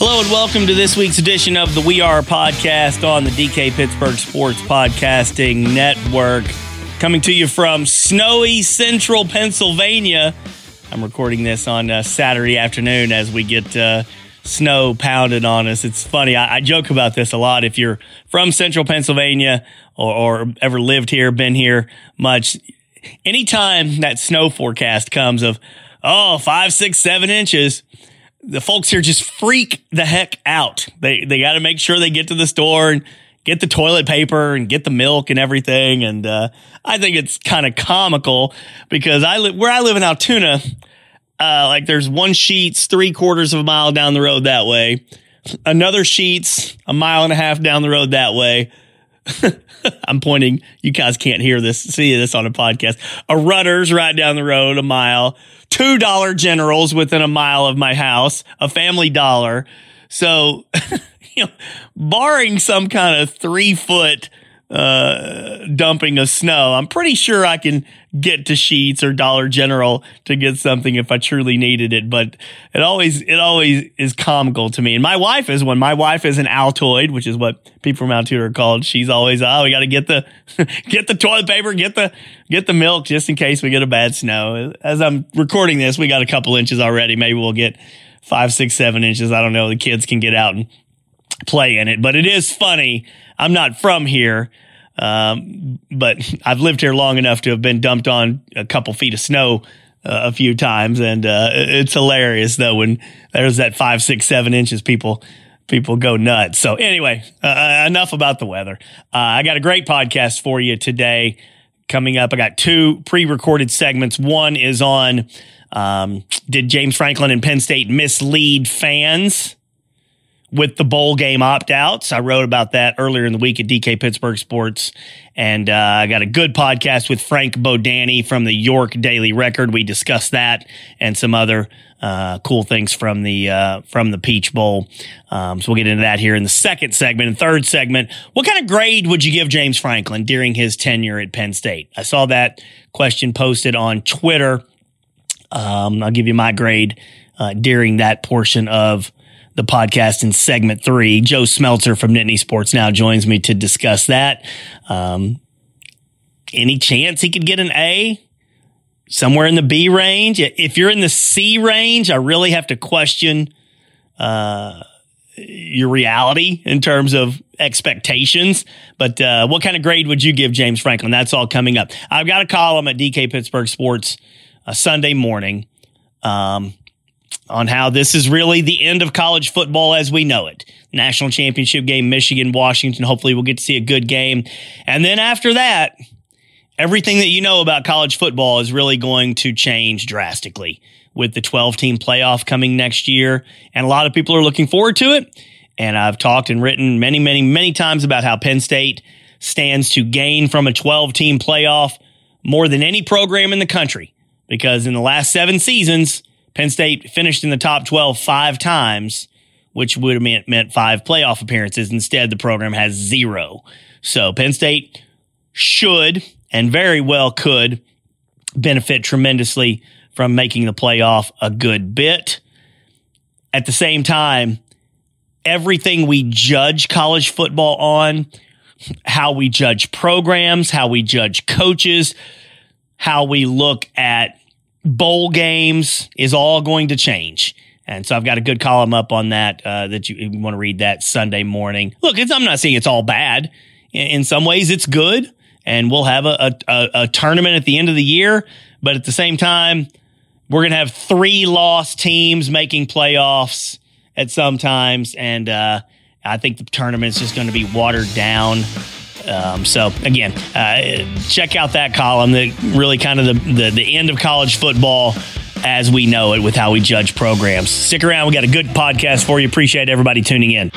Hello and welcome to this week's edition of the We Are podcast on the DK Pittsburgh Sports Podcasting Network. Coming to you from snowy central Pennsylvania. I'm recording this on uh, Saturday afternoon as we get uh, snow pounded on us. It's funny. I, I, joke about this a lot. If you're from central Pennsylvania or, or ever lived here, been here much, anytime that snow forecast comes of, oh, five, six, seven inches, the folks here just freak the heck out. They they got to make sure they get to the store and get the toilet paper and get the milk and everything. And uh, I think it's kind of comical because I where I live in Altoona. Uh, like there's one Sheetz three quarters of a mile down the road that way, another Sheetz a mile and a half down the road that way. I'm pointing. You guys can't hear this, see this on a podcast. A Rutter's right down the road, a mile two dollar generals within a mile of my house, a family dollar. So, you know, barring some kind of three foot uh, dumping of snow, I'm pretty sure I can get to Sheetz or Dollar General to get something if I truly needed it. But it always, it always is comical to me. And my wife is one. My wife is an Altoid, which is what people from Altoona are called. She's always, oh, we got to get the, get the toilet paper, get the, get the milk just in case we get a bad snow. As I'm recording this, we got a couple inches already. Maybe we'll get five, six, seven inches. I don't know. The kids can get out and play in it, but it is funny. I'm not from here. Um, but I've lived here long enough to have been dumped on a couple feet of snow uh, a few times, and uh, it's hilarious though when there's that five, six, seven inches. People people go nuts. So anyway, uh, uh enough about the weather. Uh, I got a great podcast for you today coming up. I got two pre-recorded segments. One is on um, did James Franklin and Penn State mislead fans? With the bowl game opt outs. I wrote about that earlier in the week at DK Pittsburgh Sports. And uh, I got a good podcast with Frank Bodani from the York Daily Record. We discussed that and some other uh, cool things from the uh, from the Peach Bowl. Um, so we'll get into that here in the second segment. And third segment, what kind of grade would you give James Franklin during his tenure at Penn State? I saw that question posted on Twitter. Um, I'll give you my grade uh, during that portion of the podcast in segment three. Joe Smeltzer from Nittany Sports Now joins me to discuss that. Um, any chance he could get an A? Somewhere in the B range? If you're in the C range, I really have to question uh, your reality in terms of expectations. But uh, what kind of grade would you give James Franklin? That's all coming up. I've got a column at DK Pittsburgh Sports uh, Sunday morning. Um, on how this is really the end of college football as we know it. National championship game, Michigan, Washington. Hopefully, we'll get to see a good game. And then after that, everything that you know about college football is really going to change drastically with the 12 team playoff coming next year. And a lot of people are looking forward to it. And I've talked and written many, many, many times about how Penn State stands to gain from a 12 team playoff more than any program in the country. Because in the last seven seasons, Penn State finished in the top 12 five times, which would have meant, meant five playoff appearances. Instead, the program has zero. So Penn State should and very well could benefit tremendously from making the playoff a good bit. At the same time, everything we judge college football on, how we judge programs, how we judge coaches, how we look at bowl games is all going to change. And so I've got a good column up on that uh, that you, you want to read that Sunday morning. Look, I'm not saying it's all bad. In, in, some ways, it's good, and we'll have a, a, a tournament at the end of the year. But at the same time, we're going to have three lost teams making playoffs at some times, and uh, I think the tournament is just going to be watered down. Um, so again, uh, check out that column that really kind of the, the, the end of college football as we know it with how we judge programs. Stick around. We got a good podcast for you. Appreciate everybody tuning in.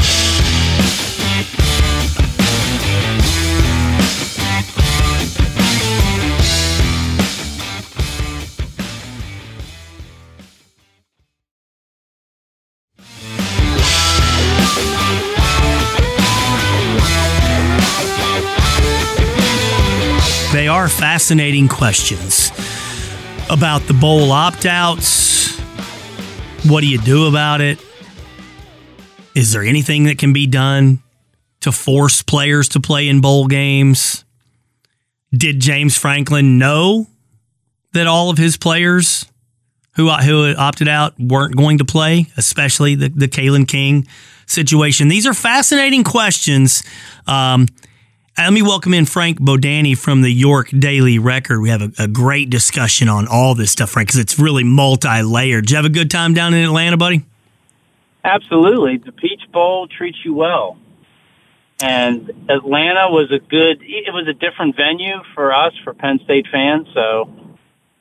Are fascinating questions about the bowl opt outs. What do you do about it? Is there anything that can be done to force players to play in bowl games? Did James Franklin know that all of his players who who opted out weren't going to play, especially the the Kalen King situation? These are fascinating questions. Um, Uh, let me welcome in Frank Bodani from the York Daily Record. We have a, a great discussion on all this stuff, Frank, because it's really multi layered. Did you have a good time down in Atlanta, buddy? Absolutely. The Peach Bowl treats you well. And Atlanta was a good, it was a different venue for us, for Penn State fans. So,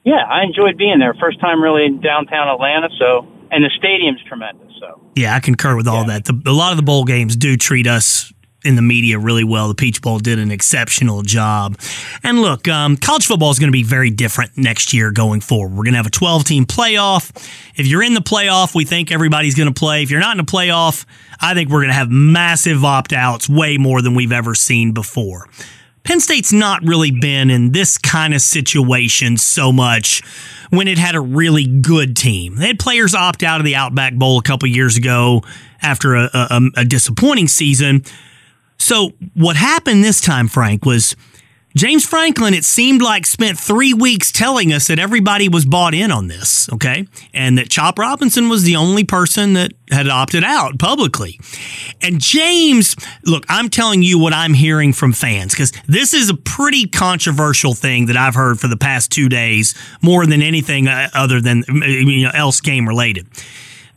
yeah, I enjoyed being there. First time really in downtown Atlanta. So, and the stadium's tremendous. So, yeah, I concur with all yeah. that. The, a lot of the bowl games do treat us in the media really well. The Peach Bowl did an exceptional job. And look, um, college football is going to be very different next year going forward. We're going to have a 12 team playoff. If you're in the playoff, we think everybody's going to play. If you're not in the playoff, I think we're going to have massive opt outs, way more than we've ever seen before. Penn State's not really been in this kind of situation so much when it had a really good team. They had players opt out of the Outback Bowl a couple years ago after a, a, a disappointing season so what happened this time, Frank, was James Franklin, it seemed like, spent three weeks telling us that everybody was bought in on this, okay? And that Chop Robinson was the only person that had opted out publicly. And James, look, I'm telling you what I'm hearing from fans because this is a pretty controversial thing that I've heard for the past two days, more than anything uh, other than you know, else game related.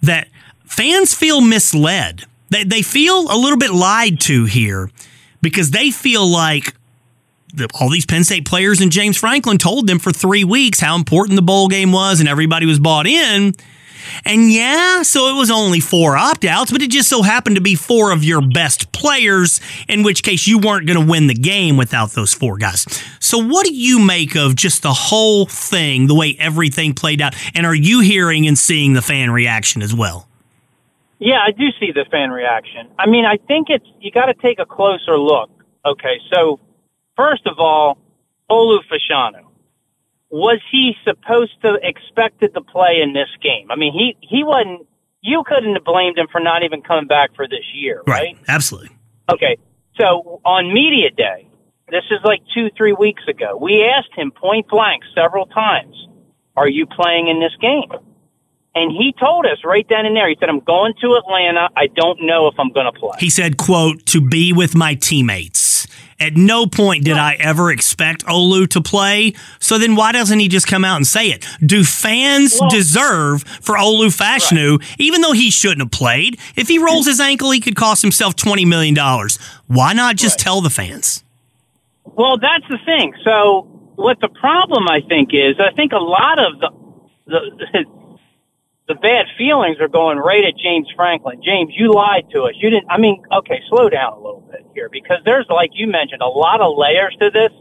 That fans feel misled they, they feel a little bit lied to here because they feel like the, all these Penn State players and James Franklin told them for three weeks how important the bowl game was and everybody was bought in. And yeah, so it was only four opt outs, but it just so happened to be four of your best players, in which case you weren't going to win the game without those four guys. So, what do you make of just the whole thing, the way everything played out? And are you hearing and seeing the fan reaction as well? Yeah, I do see the fan reaction. I mean, I think it's you got to take a closer look. Okay, so first of all, Olu Fashanu. Was he supposed to expected to play in this game? I mean, he he wasn't. You couldn't have blamed him for not even coming back for this year, right? right? Absolutely. Okay, so on media day, this is like two three weeks ago. We asked him point blank several times, "Are you playing in this game?" And he told us right then and there, he said, I'm going to Atlanta. I don't know if I'm going to play. He said, quote, to be with my teammates. At no point did I ever expect Olu to play. So then why doesn't he just come out and say it? Do fans well, deserve for Olu Fashanu, right. even though he shouldn't have played? If he rolls his ankle, he could cost himself $20 million. Why not just right. tell the fans? Well, that's the thing. So what the problem, I think, is I think a lot of the, the the bad feelings are going right at James Franklin. James, you lied to us. You didn't, I mean, okay, slow down a little bit here because there's, like you mentioned, a lot of layers to this.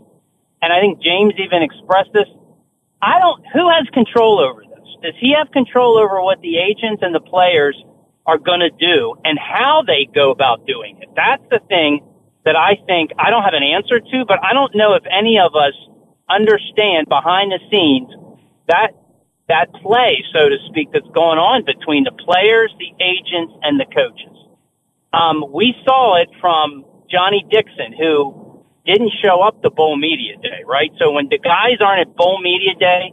And I think James even expressed this. I don't, who has control over this? Does he have control over what the agents and the players are going to do and how they go about doing it? That's the thing that I think I don't have an answer to, but I don't know if any of us understand behind the scenes that that play, so to speak, that's going on between the players, the agents, and the coaches. Um, we saw it from Johnny Dixon, who didn't show up to bowl media day, right? So when the guys aren't at bowl media day,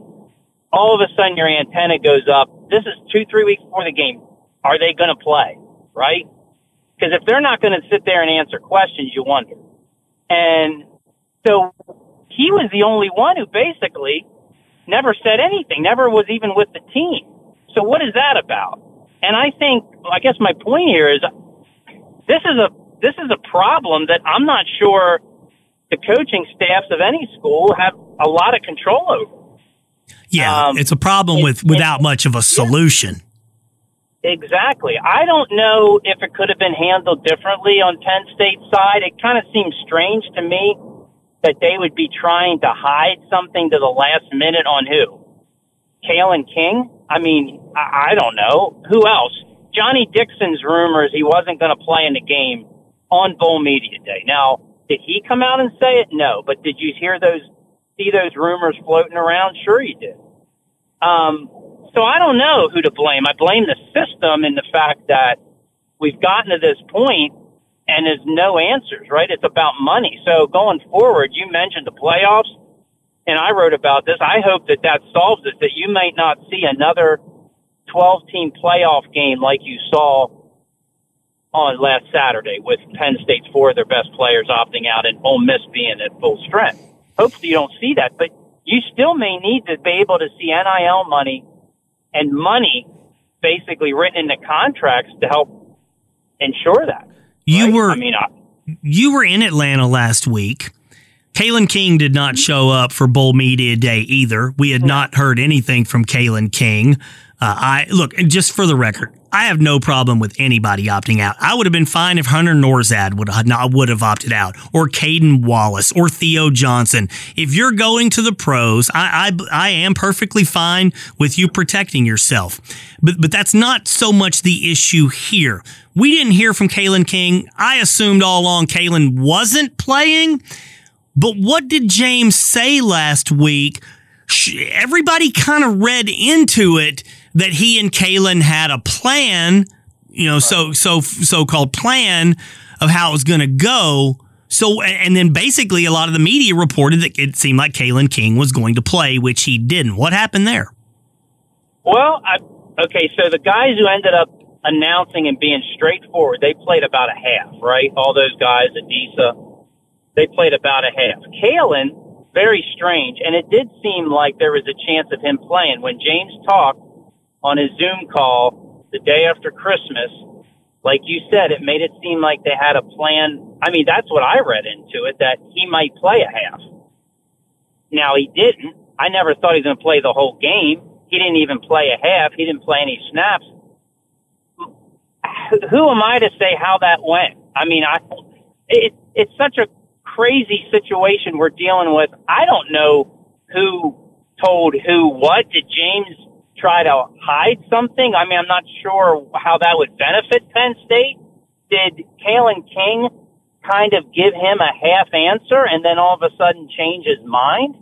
all of a sudden your antenna goes up. This is two, three weeks before the game. Are they going to play, right? Because if they're not going to sit there and answer questions, you wonder. And so he was the only one who basically never said anything, never was even with the team. So what is that about? And I think, I guess my point here is this is a, this is a problem that I'm not sure the coaching staffs of any school have a lot of control over. Yeah, um, it's a problem with without much of a solution. Yeah, exactly. I don't know if it could have been handled differently on Penn State side. It kind of seems strange to me that they would be trying to hide something to the last minute on who? Kalen King? I mean, I, I don't know. Who else? Johnny Dixon's rumors he wasn't going to play in the game on Bowl Media Day. Now, did he come out and say it? No. But did you hear those, see those rumors floating around? Sure you did. Um, so I don't know who to blame. I blame the system and the fact that we've gotten to this point and there's no answers, right? It's about money. So going forward, you mentioned the playoffs, and I wrote about this. I hope that that solves it, that you might not see another 12 team playoff game like you saw on last Saturday with Penn State's four of their best players opting out and Ole Miss being at full strength. Hopefully you don't see that, but you still may need to be able to see NIL money and money basically written into contracts to help ensure that. You right? were, I mean, I, you were in Atlanta last week. Kalen King did not show up for Bowl Media Day either. We had not heard anything from Kalen King. Uh, I look, just for the record, I have no problem with anybody opting out. I would have been fine if Hunter Nourzad would have not would have opted out, or Caedan Wallace, or Theo Johnson. If you're going to the pros, I, I I am perfectly fine with you protecting yourself, but but that's not so much the issue here. We didn't hear from Kalen King. I assumed all along Kalen wasn't playing, but what did James say last week? Everybody kind of read into it that he and Kalen had a plan, you know, so so so called plan of how it was going to go. So and then basically a lot of the media reported that it seemed like Kalen King was going to play, which he didn't. What happened there? Well, I, okay, so the guys who ended up announcing and being straightforward, they played about a half, right? All those guys, Adisa, they played about a half. Kalen, very strange, and it did seem like there was a chance of him playing. When James talked, on his Zoom call the day after Christmas, like you said, it made it seem like they had a plan. I mean, that's what I read into it, that he might play a half. Now he didn't. I never thought he was going to play the whole game. He didn't even play a half. He didn't play any snaps. Who am I to say how that went? I mean, I, it, it's such a crazy situation we're dealing with. I don't know who told who what. Did James try to hide something? I mean, I'm not sure how that would benefit Penn State. Did Kalen King kind of give him a half answer and then all of a sudden change his mind?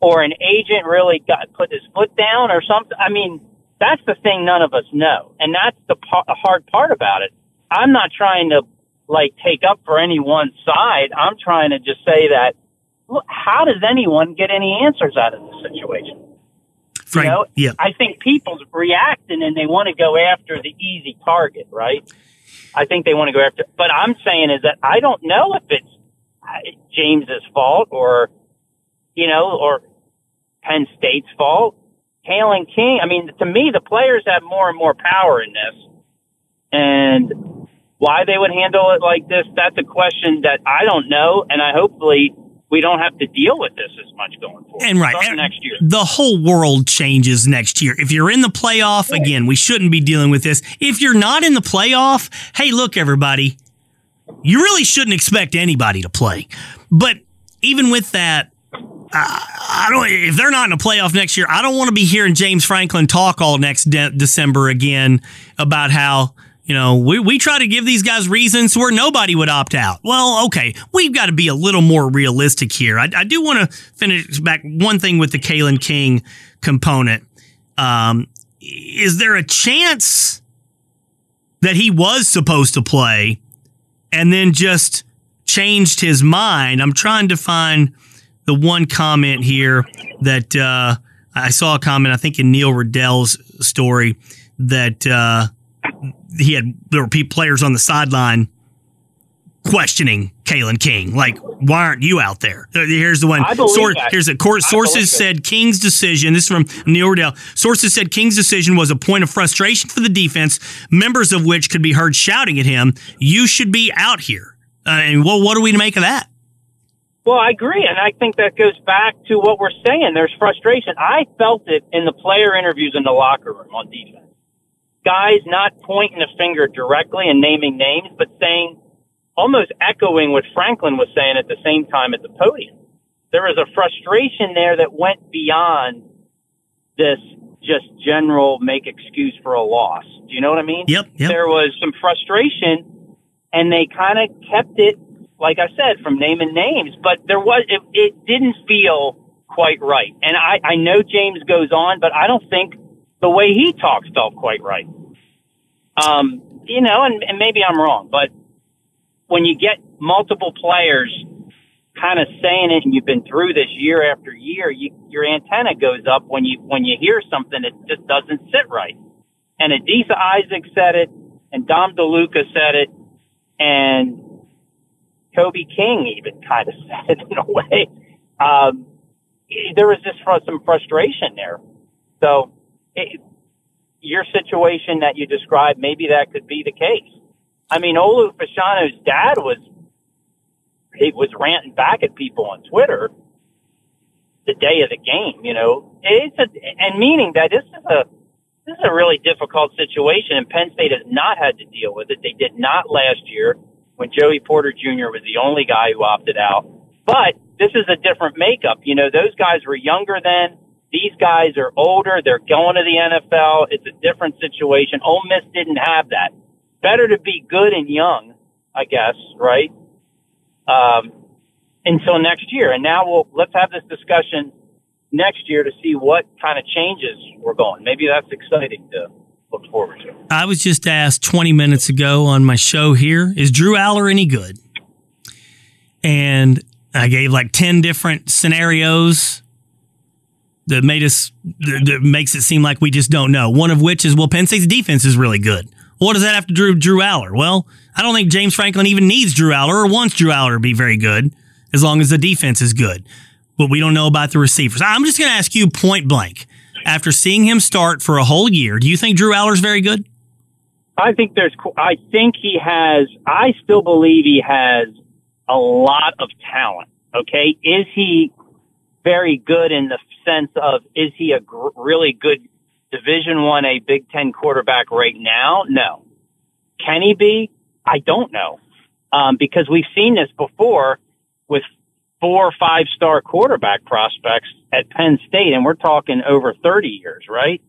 Or an agent really got put his foot down or something? I mean, that's the thing none of us know. And that's the par- hard part about it. I'm not trying to like take up for any one side. I'm trying to just say that how does anyone get any answers out of this situation? Right. You know, yeah. I think people's reacting and they want to go after the easy target, right? I think they want to go after, but I'm saying is that I don't know if it's uh, James's fault or, you know, or Penn State's fault. Kalen King, I mean, to me, the players have more and more power in this. And why they would handle it like this, that's a question that I don't know. And I hopefully we don't have to deal with this as much going forward. And right, and next year, the whole world changes next year. If you're in the playoff, yeah. again, we shouldn't be dealing with this. If you're not in the playoff, hey, look, everybody, you really shouldn't expect anybody to play. But even with that, I don't. If they're not in a playoff next year, I don't want to be hearing James Franklin talk all next de- December again about how you know, we, we try to give these guys reasons where nobody would opt out. Well, okay, we've got to be a little more realistic here. I, I do want to finish back one thing with the Kalen King component. Um, is there a chance that he was supposed to play and then just changed his mind? I'm trying to find the one comment here that uh, I saw a comment, I think in Neil Rudel's story that. Uh, he had there were players on the sideline questioning Kalen King. Like, why aren't you out there? Here's the one. Source, here's a court. Sources said King's decision. This is from Neil Rudel. Sources said King's decision was a point of frustration for the defense, members of which could be heard shouting at him, "You should be out here." Uh, and well, what are we to make of that? Well, I agree, and I think that goes back to what we're saying. There's frustration. I felt it in the player interviews in the locker room on defense guys not pointing a finger directly and naming names, but saying, almost echoing what Franklin was saying at the same time at the podium. There was a frustration there that went beyond this just general make excuse for a loss. Do you know what I mean? Yep. yep. There was some frustration and they kind of kept it, like I said, from naming names, but there was, it, it didn't feel quite right. And I, I know James goes on, but I don't think the way he talks felt quite right. Um, you know, and, and maybe I'm wrong, but when you get multiple players kind of saying it and you've been through this year after year, you, your antenna goes up when you, when you hear something that just doesn't sit right. And Adisa Isaac said it and Dom DeLuca said it and Kobe King even kind of said it in a way. Um, there was just some frustration there. So it, your situation that you described, maybe that could be the case. I mean, Olu dad was he was ranting back at people on Twitter the day of the game. You know, it's a, and meaning that this is a this is a really difficult situation, and Penn State has not had to deal with it. They did not last year when Joey Porter Jr. was the only guy who opted out. But this is a different makeup. You know, those guys were younger then. These guys are older. They're going to the NFL. It's a different situation. Ole Miss didn't have that. Better to be good and young, I guess, right? Um, until next year. And now we'll, let's have this discussion next year to see what kind of changes we're going. Maybe that's exciting to look forward to. I was just asked 20 minutes ago on my show here, is Drew Allar any good? And I gave like 10 different scenarios that made us that makes it seem like we just don't know. One of which is well, Penn State's defense is really good. What does that have to do with Drew Allar? Well, I don't think James Franklin even needs Drew Allar or wants Drew Allar to be very good, as long as the defense is good. But we don't know about the receivers. I'm just going to ask you point blank. After seeing him start for a whole year, do you think Drew Allar's very good? I think there's. I think he has. I still believe he has a lot of talent. Okay, is he very good in the sense of is he a gr- really good Division One A Big Ten quarterback right now? No. Can he be? I don't know um, because we've seen this before with four or five star quarterback prospects at Penn State, and we're talking over 30 years, right?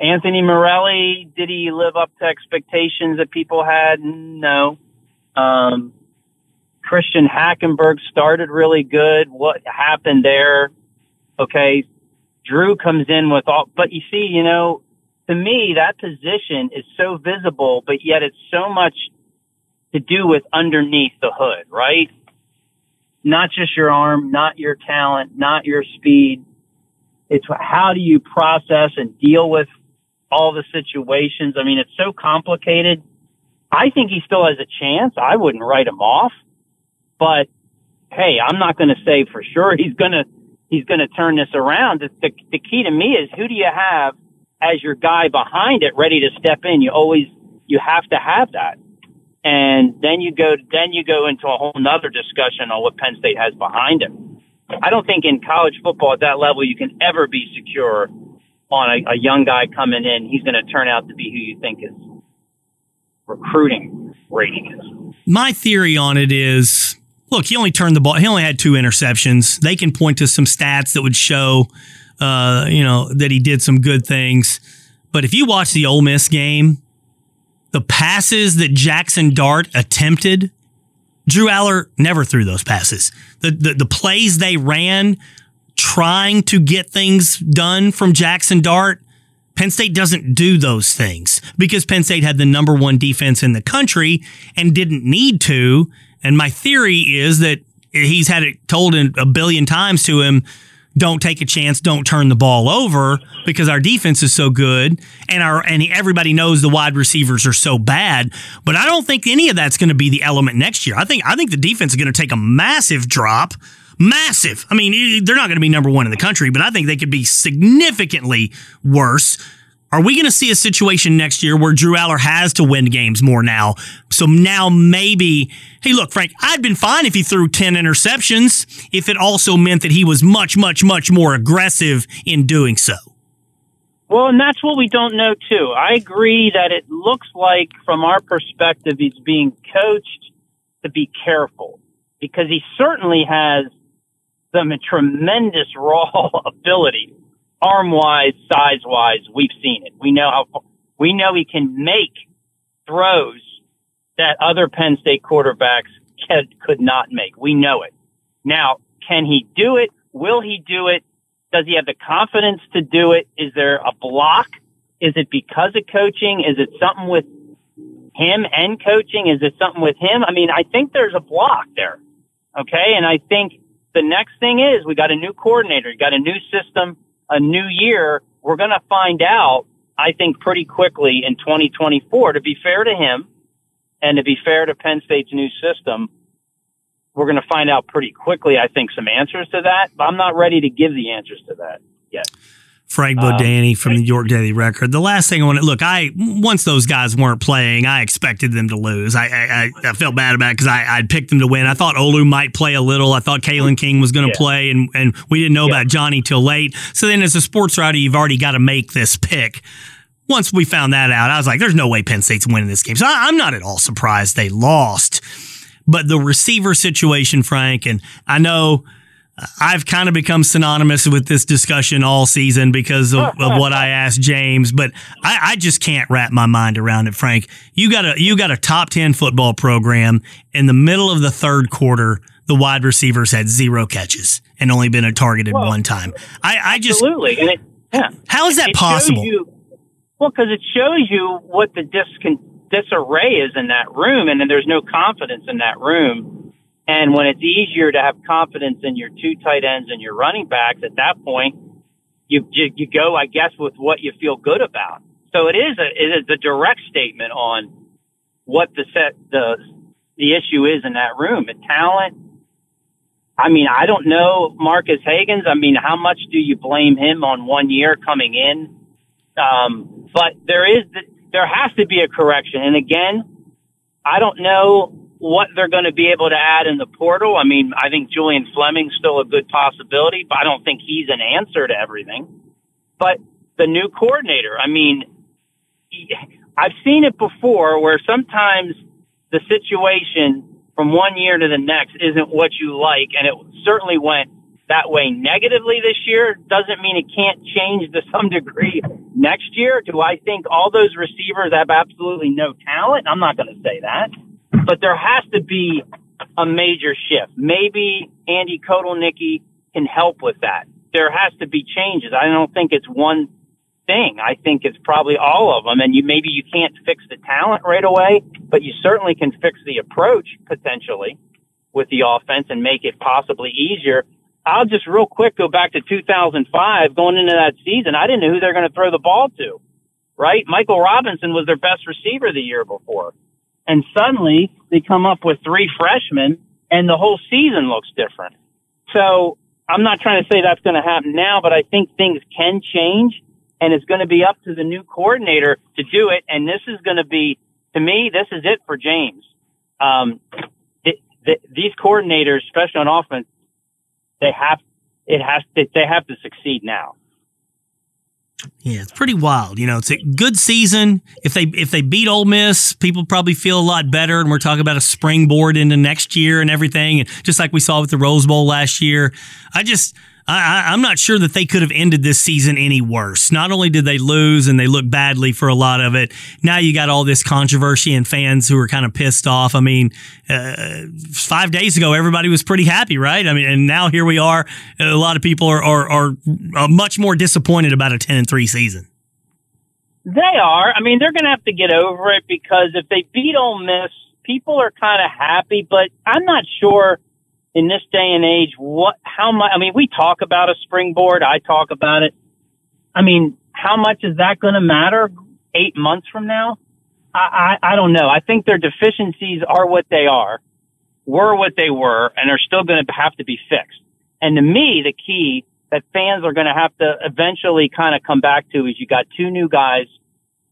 Anthony Morelli, did he live up to expectations that people had? No. Um, Christian Hackenberg started really good. What happened there? Okay. Drew comes in with all, but you see, you know, to me, that position is so visible, but yet it's so much to do with underneath the hood, right? Not just your arm, not your talent, not your speed. It's how do you process and deal with all the situations? I mean, it's so complicated. I think he still has a chance. I wouldn't write him off. But hey, I'm not going to say for sure he's going to he's going to turn this around. The, the, key to me is who do you have as your guy behind it, ready to step in? You always you have to have that, and then you go then you go into a whole nother discussion on what Penn State has behind it. I don't think in college football at that level you can ever be secure on a, a young guy coming in. He's going to turn out to be who you think his recruiting rating is. My theory on it is look, he only turned the ball. He only had two interceptions. They can point to some stats that would show, uh, you know, that he did some good things. But if you watch the Ole Miss game, the passes that Jackson Dart attempted, Drew Allar never threw those passes. The, the, the plays they ran trying to get things done from Jackson Dart, Penn State doesn't do those things because Penn State had the number one defense in the country and didn't need to. And my theory is that he's had it told a billion times to him don't take a chance, don't turn the ball over because our defense is so good and our and everybody knows the wide receivers are so bad. But I don't think any of that's going to be the element next year. I think I think the defense is going to take a massive drop. Massive. I mean, they're not going to be number one in the country, but I think they could be significantly worse are we going to see a situation next year where Drew Allar has to win games more now? So now maybe, hey, look, Frank, I'd been fine if he threw 10 interceptions, if it also meant that he was much, much, much more aggressive in doing so. Well, and that's what we don't know, too. I agree that it looks like, from our perspective, he's being coached to be careful because he certainly has some tremendous raw ability arm wise, size wise, we've seen it. We know how, we know he can make throws that other Penn State quarterbacks could, not make. We know it. Now, can he do it? Will he do it? Does he have the confidence to do it? Is there a block? Is it because of coaching? Is it something with him and coaching? Is it something with him? I mean, I think there's a block there. Okay. And I think the next thing is we got a new coordinator, we got a new system, a new year. We're going to find out, I think, pretty quickly in 2024. To be fair to him and to be fair to Penn State's new system, we're going to find out pretty quickly, I think, some answers to that. But I'm not ready to give the answers to that yet. Frank Bodani um, from the York Daily Record. The last thing I want to look, I once those guys weren't playing, I expected them to lose. I I, I felt bad about it because I I'd picked them to win. I thought Olu might play a little. I thought Kalen King was going to yeah. play, and and we didn't know yeah. about Johnny till late. So then, as a sports writer, you've already got to make this pick. Once we found that out, I was like, "There's no way Penn State's winning this game." So I, I'm not at all surprised they lost. But the receiver situation, Frank, and I know I've kind of become synonymous with this discussion all season because of, of what I asked James, but I, I, just can't wrap my mind around it, Frank. You got a you got a top ten football program in the middle of the third quarter. The wide receivers had zero catches and only been targeted well, one time. I, I just absolutely. And it, yeah. How is that it possible? You, well, because it shows you what the discon- disarray is in that room, and then there's no confidence in that room and when it's easier to have confidence in your two tight ends and your running backs at that point, you, you, you go, I guess, with what you feel good about. So it is a, it is a direct statement on what the set, the, the issue is in that room. The talent. I mean, I don't know Marques Hagans. I mean, how much do you blame him on one year coming in? Um, but there is, there has to be a correction. And again, I don't know what they're going to be able to add in the portal. I mean, I think Julian Fleming's still a good possibility, but I don't think he's an answer to everything. But the new coordinator, I mean, I've seen it before where sometimes the situation from one year to the next isn't what you like, and it certainly went that way negatively this year. Doesn't mean it can't change to some degree next year. Do I think all those receivers have absolutely no talent? I'm not going to say that but there has to be a major shift. Maybe Andy Kotelnicki can help with that. There has to be changes. I don't think it's one thing. I think it's probably all of them. And you maybe you can't fix the talent right away, but you certainly can fix the approach potentially with the offense and make it possibly easier. I'll just real quick go back to 2005. Going into that season, I didn't know who they're going to throw the ball to. Right? Michael Robinson was their best receiver the year before and suddenly they come up with three freshmen and the whole season looks different. So I'm not trying to say that's going to happen now, but I think things can change and it's going to be up to the new coordinator to do it. And this is going to be, to me, this is it for James. Um, it, the, these coordinators, especially on offense, they have, it has to, they have to succeed now. Yeah, it's pretty wild. You know, it's a good season. If they if they beat Ole Miss, people probably feel a lot better, and we're talking about a springboard into next year and everything. And just like we saw with the Rose Bowl last year, I just I, am not sure that they could have ended this season any worse. Not only did they lose and they look badly for a lot of it, now you got all this controversy and fans who are kind of pissed off. I mean, uh, five days ago, everybody was pretty happy, right? I mean, and now here we are. A lot of people are, are, are uh, much more disappointed about a 10 and 3 season. They are. I mean, they're going to have to get over it because if they beat Ole Miss, people are kind of happy, but I'm not sure – in this day and age, what, how much, I mean, we talk about a springboard. I talk about it. I mean, how much is that going to matter eight months from now? I, I, I don't know. I think their deficiencies are what they are, were what they were, and are still going to have to be fixed. And to me, the key that fans are going to have to eventually kind of come back to is you got two new guys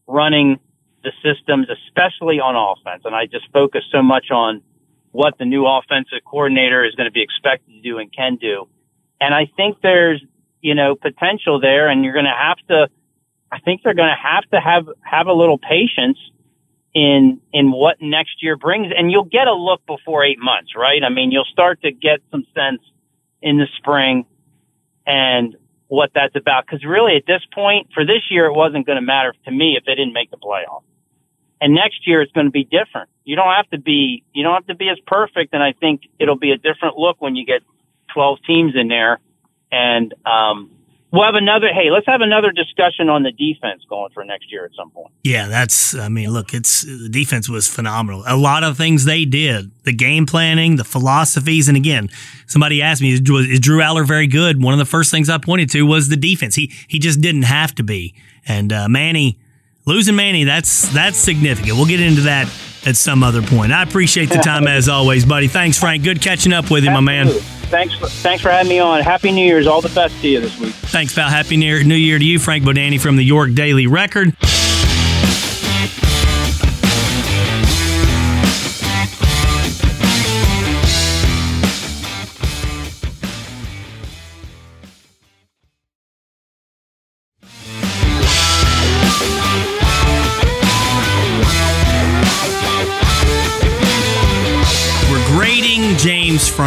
running the systems, especially on offense. And I just focus so much on what the new offensive coordinator is going to be expected to do and can do. And I think there's, you know, potential there and you're going to have to, I think they're going to have to have, have a little patience in, in what next year brings. And you'll get a look before eight months, right? I mean, you'll start to get some sense in the spring and what that's about. Cause really at this point for this year, it wasn't going to matter to me if they didn't make the playoff. And next year it's going to be different. You don't have to be, you don't have to be as perfect. And I think it'll be a different look when you get 12 teams in there. And, um, we'll have another. Hey, let's have another discussion on the defense going for next year at some point. Yeah, that's. I mean, look, it's the defense was phenomenal. A lot of things they did, the game planning, the philosophies, and again, somebody asked me, is, is Drew Allar very good? One of the first things I pointed to was the defense. He he just didn't have to be, and uh, Manny losing Manny, that's that's significant. We'll get into that at some other point. I appreciate the time as always, buddy. Thanks, Frank. Good catching up with you, my man. Thanks for, thanks for having me on. Happy New Year's. All the best to you this week. Thanks, pal. Happy New Year, New Year to you, Frank Bodani from the York Daily Record.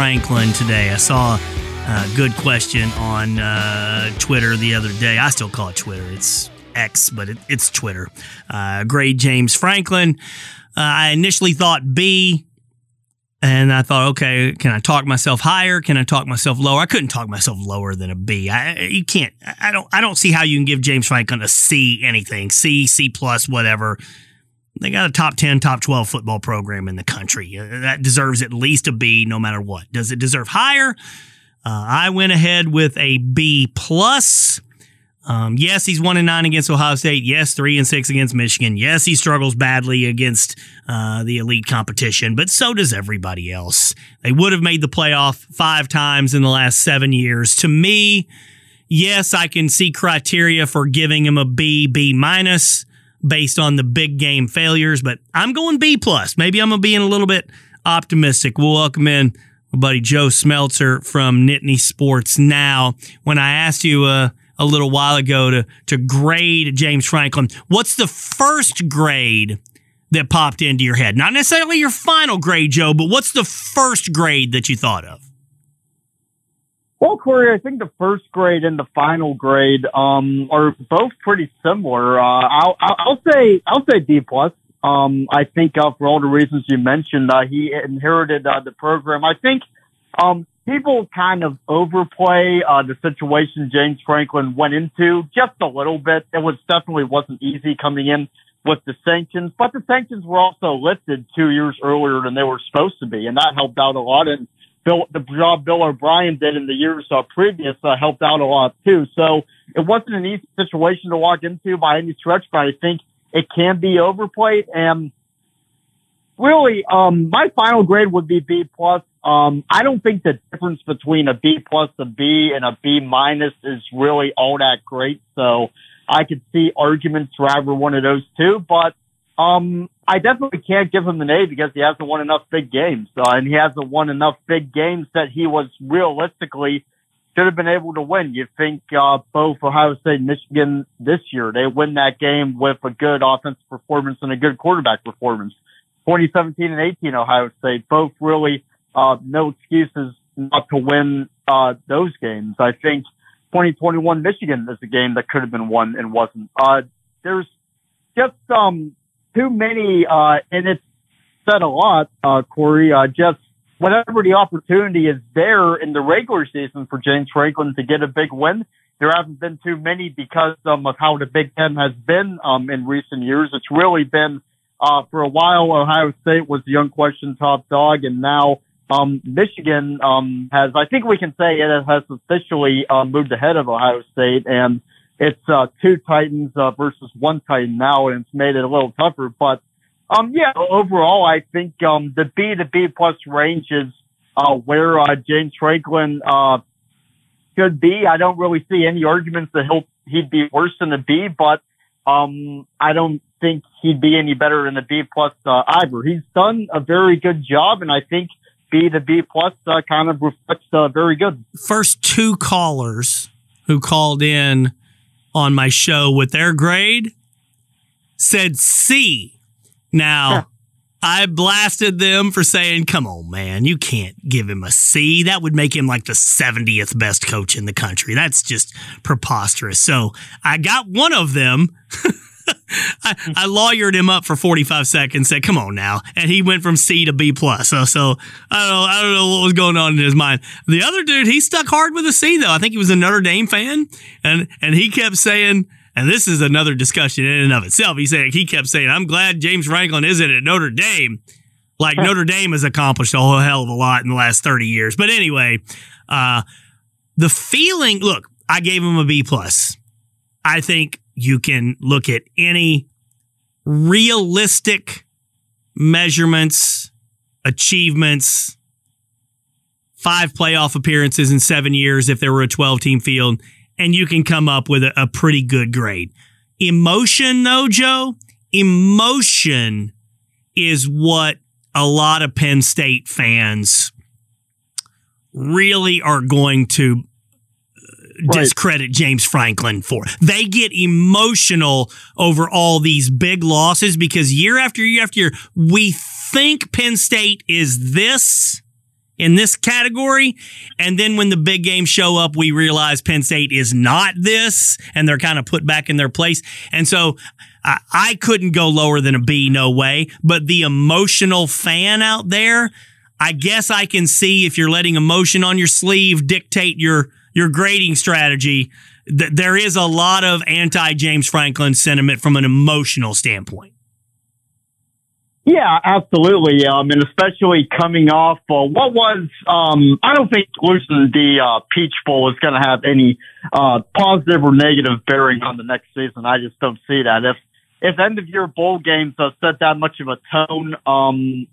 Franklin today. I saw a good question on uh, Twitter the other day. I still call it Twitter. It's X, but it, it's Twitter. Uh, grade James Franklin. Uh, I initially thought B, and I thought, okay, can I talk myself higher? Can I talk myself lower? I couldn't talk myself lower than a B. I, you can't. I don't. I don't see how you can give James Franklin a C anything. C, C plus, whatever they got a top 10, top 12 football program in the country. Uh, that deserves at least a B no matter what. Does it deserve higher? Uh, I went ahead with a B plus. Um, yes, he's one and nine against Ohio State. Yes, three and six against Michigan. Yes, he struggles badly against uh, the elite competition, but so does everybody else. They would have made the playoff five times in the last seven years. To me, yes, I can see criteria for giving him a B, B minus based on the big game failures, but I'm going B plus. Maybe I'm being a little bit optimistic. We'll welcome in my buddy Joe Smeltzer from Nittany Sports Now. When I asked you uh, a little while ago to to grade James Franklin, what's the first grade that popped into your head? Not necessarily your final grade, Joe, but what's the first grade that you thought of? Well, Cory, I think the first grade and the final grade um, are both pretty similar. Uh, I'll, I'll say I'll say D plus. Um, I think uh, for all the reasons you mentioned, uh, he inherited uh, the program. I think um, people kind of overplay uh, the situation James Franklin went into just a little bit. It was definitely wasn't easy coming in with the sanctions, but the sanctions were also lifted two years earlier than they were supposed to be, and that helped out a lot. And Bill, the job Bill O'Brien did in the years uh, previous uh, helped out a lot too. So it wasn't an easy situation to walk into by any stretch, but I think it can be overplayed. And really, um, my final grade would be B plus. Um, I don't think the difference between a B plus, a B, and a B minus is really all that great. So I could see arguments for either one of those two, but um, I definitely can't give him an A because he hasn't won enough big games, uh, and he hasn't won enough big games that he was realistically should have been able to win. You think uh, both Ohio State and Michigan this year they win that game with a good offensive performance and a good quarterback performance. 2017 and 18 Ohio State both really uh, no excuses not to win uh, those games. I think 2021 Michigan is a game that could have been won and wasn't. Uh, there's just um too many, uh, and it's said a lot, uh, Cory, uh, just whenever the opportunity is there in the regular season for James Franklin to get a big win, there haven't been too many because um, of how the Big Ten has been um, in recent years. It's really been uh, for a while. Ohio State was the unquestioned top dog, and now um, Michigan um, has. I think we can say it has officially uh, moved ahead of Ohio State, and it's uh, two Titans uh, versus one Titan now, and it's made it a little tougher. But um, yeah, overall, I think um, the B to B plus range is uh, where uh, James Franklin uh, should be. I don't really see any arguments that he'll he'd be worse than a B, but um, I don't think he'd be any better than a B plus uh, either. He's done a very good job, and I think B to B plus uh, kind of reflects uh, very good. First two callers who called in on my show with their grade said C. Now, I blasted them for saying, come on, man, you can't give him a C. That would make him like the 70th best coach in the country. That's just preposterous. So I got one of them. I, I lawyered him up for 45 seconds, said, come on now. And he went from C to B plus. So, so I don't know. I don't know what was going on in his mind. The other dude, he stuck hard with a C though. I think he was a Notre Dame fan and, and he kept saying, and this is another discussion in and of itself. He said, he kept saying, I'm glad James Franklin isn't at Notre Dame. Like Notre Dame has accomplished a whole hell of a lot in the last 30 years. But anyway, uh, the feeling, look, I gave him a B plus. I think you can look at any realistic measurements, achievements, five playoff appearances in seven years if there were a 12 team field, and you can come up with a, a pretty good grade. Emotion, though, Joe, emotion is what a lot of Penn State fans really are going to discredit James Franklin for. They get emotional over all these big losses because year after year after year, we think Penn State is this in this category. And then when the big games show up, we realize Penn State is not this and they're kind of put back in their place. And so I, I couldn't go lower than a B, no way. But the emotional fan out there, I guess I can see if you're letting emotion on your sleeve dictate your your grading strategy, th- there is a lot of anti James Franklin sentiment from an emotional standpoint. Yeah, absolutely. Um, and especially coming off uh, what was, um, I don't think losing the uh, Peach Bowl is going to have any uh, positive or negative bearing on the next season. I just don't see that. If if end of year bowl games uh, set that much of a tone, um,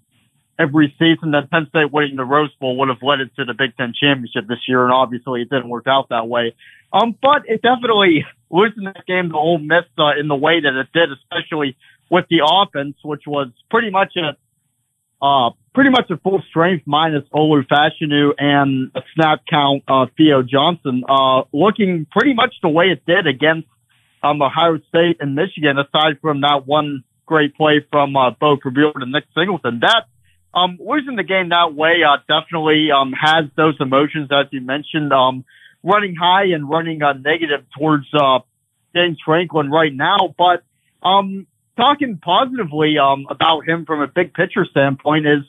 every season that Penn State winning the Rose Bowl would have led it to the Big Ten championship this year, and obviously it didn't work out that way. Um, but it definitely losing that game to Ole Miss uh, in the way that it did, especially with the offense, which was pretty much a uh, pretty much a full strength minus Olu Fashanu and a snap count uh, Theo Johnson, uh, looking pretty much the way it did against um, Ohio State and Michigan, aside from that one great play from uh, Beau Pribula and Nick Singleton. That um, losing the game that way, uh, definitely, um, has those emotions, as you mentioned, um, running high and running, uh, negative towards, uh, James Franklin right now. But, um, talking positively, um, about him from a big picture standpoint is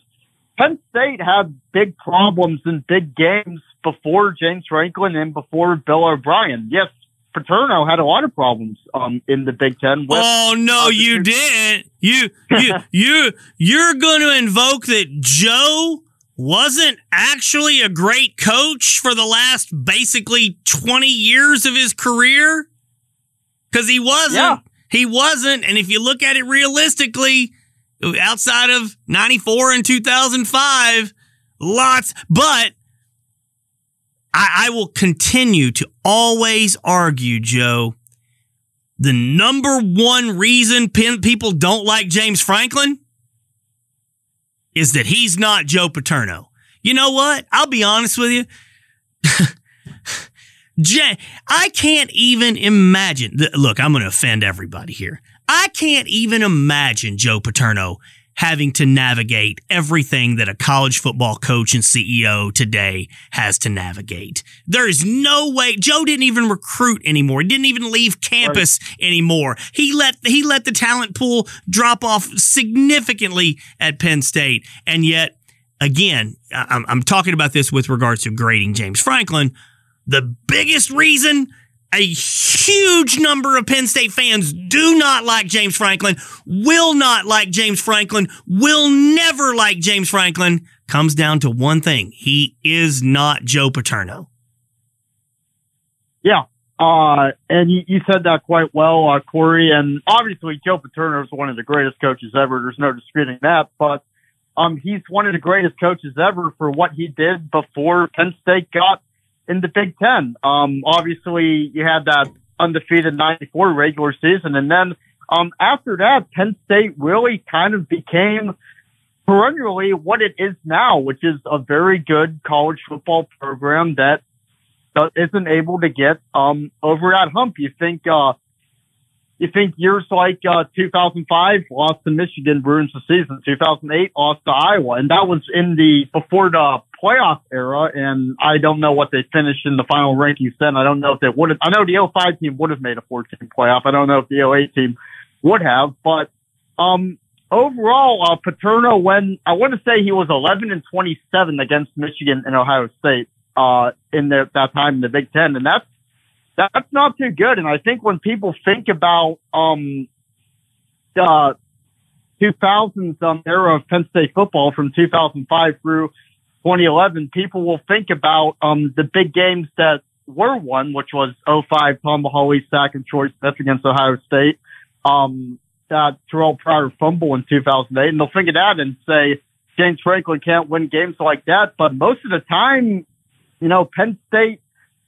Penn State had big problems in big games before James Franklin and before Bill O'Brien. Yes, Paterno had a lot of problems um, in the Big Ten. With, oh no, uh, you didn't. You you you you're going to invoke that Joe wasn't actually a great coach for the last basically 20 years of his career because he wasn't. Yeah. He wasn't. And if you look at it realistically, outside of 94 and 2005, lots, but I, I will continue to always argue, Joe. The number one reason people don't like James Franklin is that he's not Joe Paterno. You know what? I'll be honest with you. Jay, I can't even imagine. Look, I'm going to offend everybody here. I can't even imagine Joe Paterno having to navigate everything that a college football coach and CEO today has to navigate. There is no way Joe didn't even recruit anymore. He didn't even leave campus right. anymore. He let he let the talent pool drop off significantly at Penn State. And yet again, I'm, I'm talking about this with regards to grading James Franklin. The biggest reason a huge number of Penn State fans do not like James Franklin, will not like James Franklin, will never like James Franklin, comes down to one thing. He is not Joe Paterno. Yeah. Uh, and you, you, said that quite well, uh, Cory. And obviously, Joe Paterno is one of the greatest coaches ever. There's no disputing that. But um, he's one of the greatest coaches ever for what he did before Penn State got in the Big Ten. Um, obviously, you had that undefeated 94 regular season. And then um, after that, Penn State really kind of became perennially what it is now, which is a very good college football program that isn't able to get um, over that hump. You think uh, you think years like uh, 2005 lost to Michigan ruins the season. 2008 lost to Iowa, and that was in the before the playoff era. And I don't know what they finished in the final rankings then. I don't know if they would have. I know the 05 team would have made a 14 playoff. I don't know if the 08 team would have. But um, overall, uh, Paterno, when I want to say he was 11 and 27 against Michigan and Ohio State uh, in the, that time in the Big Ten, and that's that's not too good. And I think when people think about um, the 2000s um, era of Penn State football from 2005 through 2011, people will think about um, the big games that were won, which was 05 Tamba Hali sack and choice that's against Ohio State. Um, that Terrell Pryor fumble in 2008, and they'll think of that and say James Franklin can't win games like that. But most of the time, you know, Penn State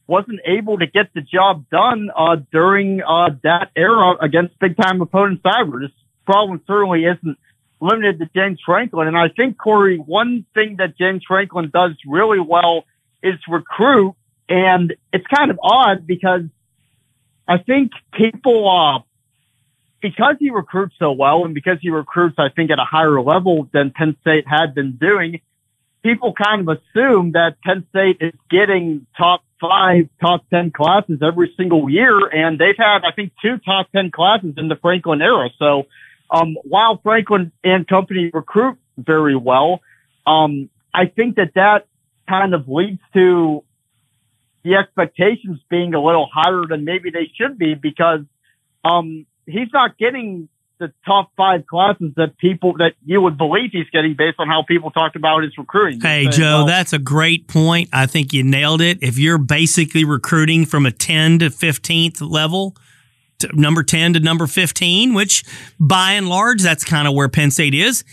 wasn't able to get the job done uh, during uh, that era against big time opponents ever. This problem certainly isn't limited to James Franklin. And I think, Cory, one thing that James Franklin does really well is recruit. And it's kind of odd because I think people, uh, because he recruits so well and because he recruits, I think, at a higher level than Penn State had been doing, people kind of assume that Penn State is getting top five, top 10 classes every single year. And they've had, I think, two top 10 classes in the Franklin era. So, um, while Franklin and company recruit very well, um, I think that that kind of leads to the expectations being a little higher than maybe they should be because, um, he's not getting the top five classes that people that you would believe he's getting based on how people talked about his recruiting. Hey saying, Joe, well, that's a great point. I think you nailed it. If you're basically recruiting from a 10 to 15th level, number 10 to number 15, which by and large, that's kind of where Penn State is.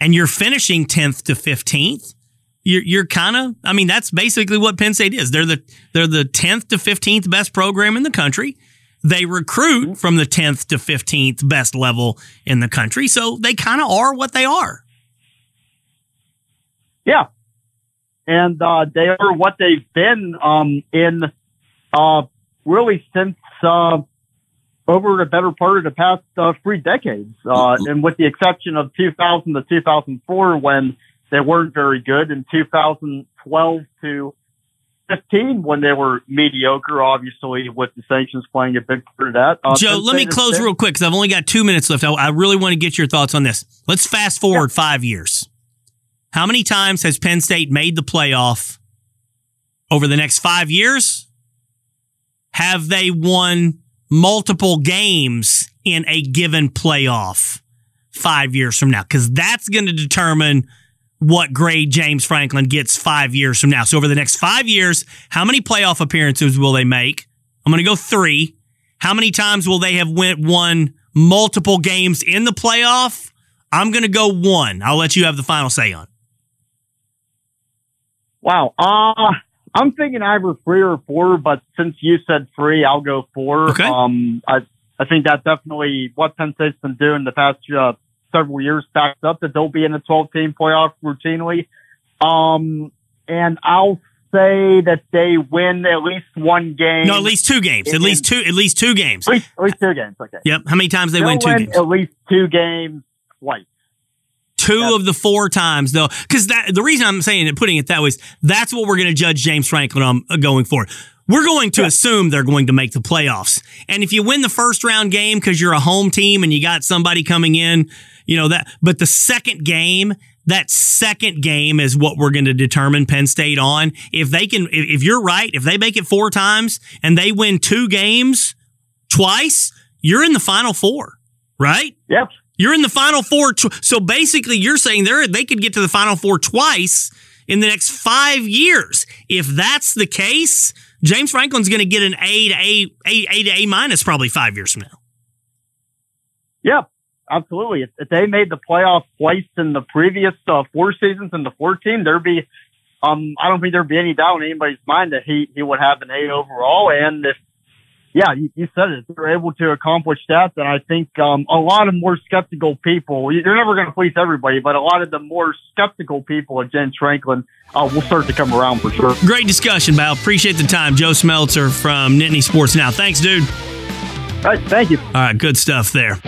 And you're finishing 10th to 15th. You're, you're kind of, I mean, that's basically what Penn State is. They're the, they're the 10th to 15th best program in the country. They recruit from the 10th to 15th best level in the country. So they kind of are what they are. Yeah. And uh, they are what they've been um, in uh, really since uh, over the better part of the past uh, three decades, uh, and with the exception of 2000 to 2004 when they weren't very good, in 2012 to 15 when they were mediocre, obviously with the sanctions playing a big part of that. Uh, Joe, let me close real quick because I've only got two minutes left. I, I, really want to get your thoughts on this. Let's fast forward yeah. five years. How many times has Penn State made the playoff over the next five years? Have they won multiple games in a given playoff five years from now because that's going to determine what grade James Franklin gets five years from now. So over the next five years, how many playoff appearances will they make? I'm going to go three. How many times will they have went won multiple games in the playoff? I'm going to go one. I'll let you have the final say on. Wow. Uh, I'm thinking either three or four, but since you said three, I'll go four. Okay. Um, I, I think that definitely what Penn State's been doing the past uh, several years, backed up that they'll be in the 12 team playoff routinely. Um, and I'll say that they win at least one game. No, at least two games. At least two. At least two games. At least, at least two games. Okay. Yep. How many times they They'll win two win games? At least two games twice two of the four times though because that the reason i'm saying it putting it that way is that's what we're going to judge james franklin on uh, going forward we're going to yeah. assume they're going to make the playoffs and if you win the first round game because you're a home team and you got somebody coming in you know that but the second game that second game is what we're going to determine Penn State on. If they can, if you're right, if they make it four times and they win two games twice, you're in the final four, right? Yep. You're in the final four. Tw- so basically, you're saying they they could get to the final four twice in the next five years. If that's the case, James Franklin's going to get an A to A, A, A to A minus probably five years from now. Yeah, absolutely. If, if they made the playoff twice in the previous uh, four seasons in the 14, there'd be, um, I don't think there'd be any doubt in anybody's mind that he, he would have an A overall. And if yeah, you, you said it. If they're able to accomplish that, then I think um, a lot of more skeptical people, you're never going to please everybody, but a lot of the more skeptical people of James Franklin uh, will start to come around for sure. Great discussion, Val. Appreciate the time. Joe Smeltzer from Nittany Sports Now. Thanks, dude. All right, thank you. All right, good stuff there.